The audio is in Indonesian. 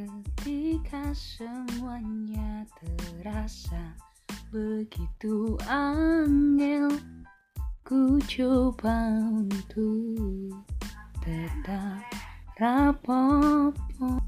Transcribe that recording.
Ketika semuanya terasa. Begitu angel Ku coba untuk tetap rapopo